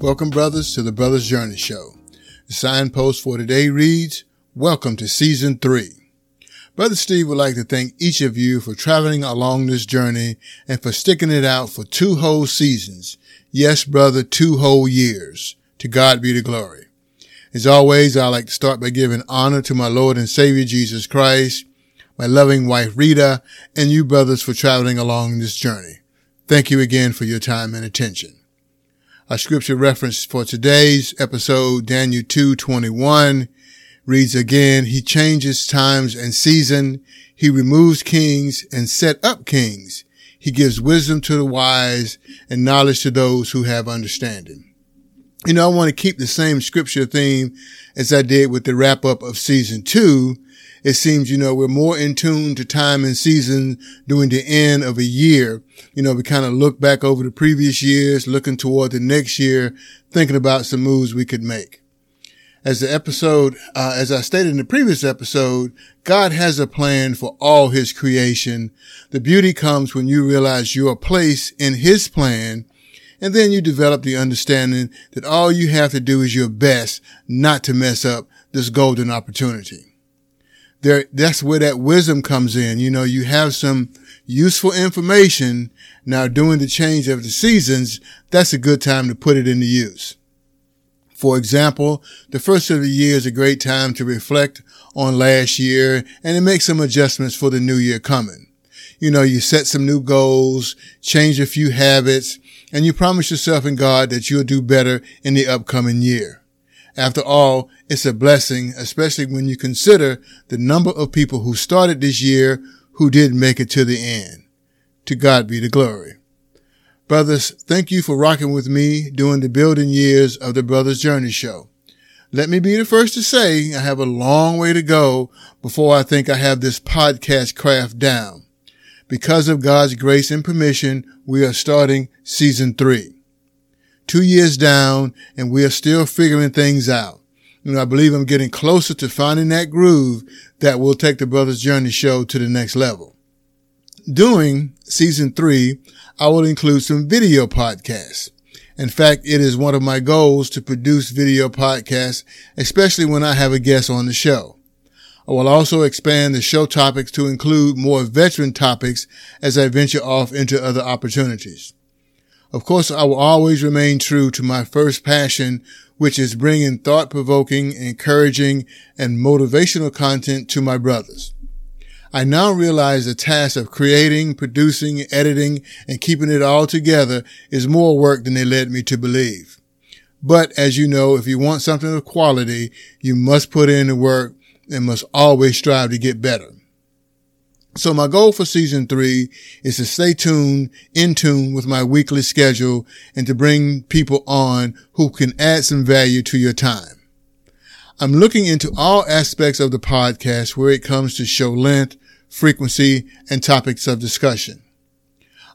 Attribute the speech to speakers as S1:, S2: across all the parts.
S1: Welcome, brothers, to the Brothers Journey Show. The signpost for today reads, Welcome to Season 3. Brother Steve would like to thank each of you for traveling along this journey and for sticking it out for two whole seasons. Yes, brother, two whole years. To God be the glory. As always, I like to start by giving honor to my Lord and Savior Jesus Christ, my loving wife Rita, and you brothers for traveling along this journey. Thank you again for your time and attention. Our scripture reference for today's episode, Daniel 2:21, reads again, He changes times and season. He removes kings and set up kings. He gives wisdom to the wise and knowledge to those who have understanding. You know, I want to keep the same scripture theme as I did with the wrap up of season two it seems, you know, we're more in tune to time and season during the end of a year. You know, we kind of look back over the previous years, looking toward the next year, thinking about some moves we could make. As the episode, uh, as I stated in the previous episode, God has a plan for all his creation. The beauty comes when you realize your place in his plan and then you develop the understanding that all you have to do is your best not to mess up this golden opportunity there, that's where that wisdom comes in. You know, you have some useful information. Now during the change of the seasons, that's a good time to put it into use. For example, the first of the year is a great time to reflect on last year and to make some adjustments for the new year coming. You know, you set some new goals, change a few habits, and you promise yourself and God that you'll do better in the upcoming year. After all, it's a blessing, especially when you consider the number of people who started this year who didn't make it to the end. To God be the glory. Brothers, thank you for rocking with me during the building years of the Brothers Journey Show. Let me be the first to say I have a long way to go before I think I have this podcast craft down. Because of God's grace and permission, we are starting season three two years down and we are still figuring things out. Know, I believe I'm getting closer to finding that groove that will take the Brothers Journey show to the next level. During season three, I will include some video podcasts. In fact, it is one of my goals to produce video podcasts, especially when I have a guest on the show. I will also expand the show topics to include more veteran topics as I venture off into other opportunities. Of course, I will always remain true to my first passion, which is bringing thought provoking, encouraging, and motivational content to my brothers. I now realize the task of creating, producing, editing, and keeping it all together is more work than they led me to believe. But as you know, if you want something of quality, you must put in the work and must always strive to get better. So my goal for season three is to stay tuned, in tune with my weekly schedule and to bring people on who can add some value to your time. I'm looking into all aspects of the podcast where it comes to show length, frequency, and topics of discussion.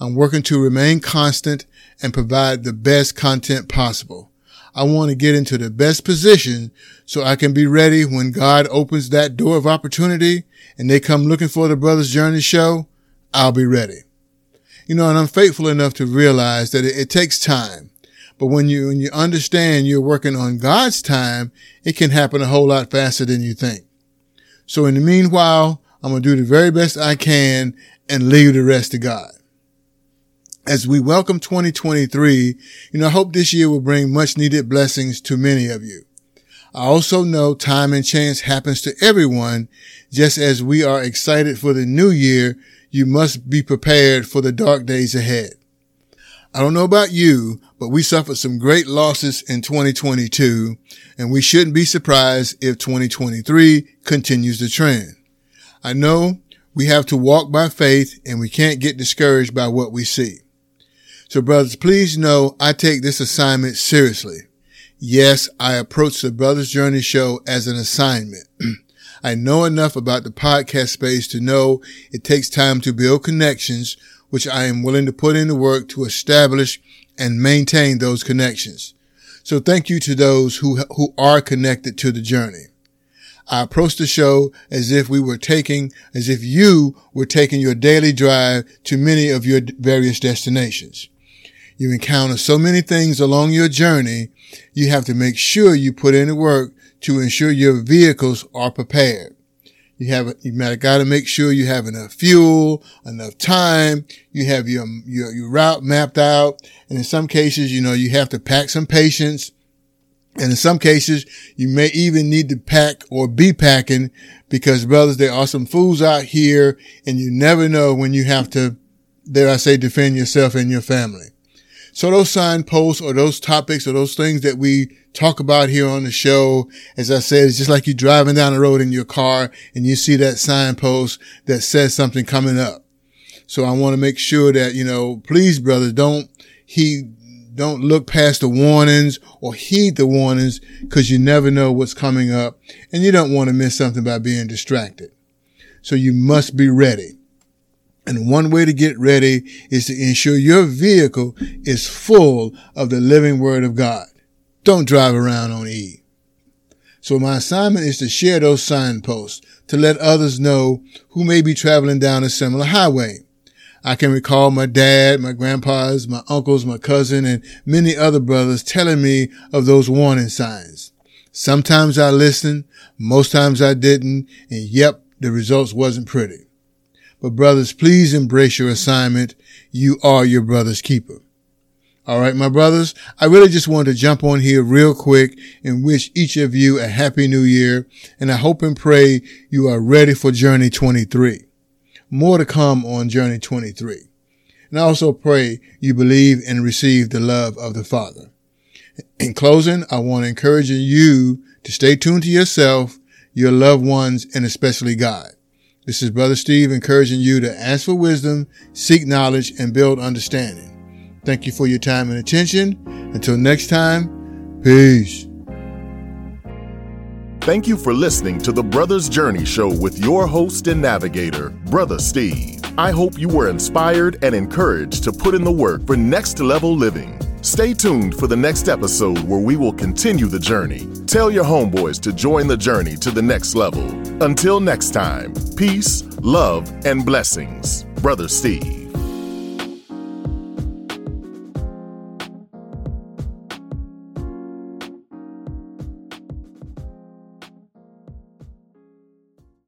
S1: I'm working to remain constant and provide the best content possible. I want to get into the best position so I can be ready when God opens that door of opportunity and they come looking for the Brothers Journey show. I'll be ready. You know, and I'm faithful enough to realize that it, it takes time. But when you, when you understand you're working on God's time, it can happen a whole lot faster than you think. So in the meanwhile, I'm going to do the very best I can and leave the rest to God as we welcome 2023, you know, I hope this year will bring much needed blessings to many of you. I also know time and chance happens to everyone. Just as we are excited for the new year, you must be prepared for the dark days ahead. I don't know about you, but we suffered some great losses in 2022 and we shouldn't be surprised if 2023 continues the trend. I know We have to walk by faith and we can't get discouraged by what we see. So brothers, please know I take this assignment seriously. Yes, I approach the Brothers Journey show as an assignment. I know enough about the podcast space to know it takes time to build connections, which I am willing to put into work to establish and maintain those connections. So thank you to those who, who are connected to the journey. I approach the show as if we were taking, as if you were taking your daily drive to many of your various destinations. You encounter so many things along your journey, you have to make sure you put in the work to ensure your vehicles are prepared. You have, you got to make sure you have enough fuel, enough time. You have your, your, your route mapped out. And in some cases, you know, you have to pack some patience. And in some cases, you may even need to pack or be packing because brothers, there are some fools out here and you never know when you have to, dare I say, defend yourself and your family. So those signposts or those topics or those things that we talk about here on the show, as I said, it's just like you're driving down the road in your car and you see that signpost that says something coming up. So I want to make sure that, you know, please, brother, don't he don't look past the warnings or heed the warnings because you never know what's coming up and you don't want to miss something by being distracted. So you must be ready. And one way to get ready is to ensure your vehicle is full of the living word of God. Don't drive around on E. So my assignment is to share those signposts to let others know who may be traveling down a similar highway. I can recall my dad, my grandpas, my uncles, my cousin, and many other brothers telling me of those warning signs. Sometimes I listened, most times I didn't, and yep, the results wasn't pretty. But brothers, please embrace your assignment. You are your brother's keeper. All right, my brothers, I really just wanted to jump on here real quick and wish each of you a happy new year. And I hope and pray you are ready for journey 23. More to come on journey 23. And I also pray you believe and receive the love of the Father. In closing, I want to encourage you to stay tuned to yourself, your loved ones, and especially God. This is Brother Steve encouraging you to ask for wisdom, seek knowledge, and build understanding. Thank you for your time and attention. Until next time, peace.
S2: Thank you for listening to the Brothers Journey Show with your host and navigator, Brother Steve. I hope you were inspired and encouraged to put in the work for next level living. Stay tuned for the next episode where we will continue the journey. Tell your homeboys to join the journey to the next level. Until next time, peace, love, and blessings. Brother Steve.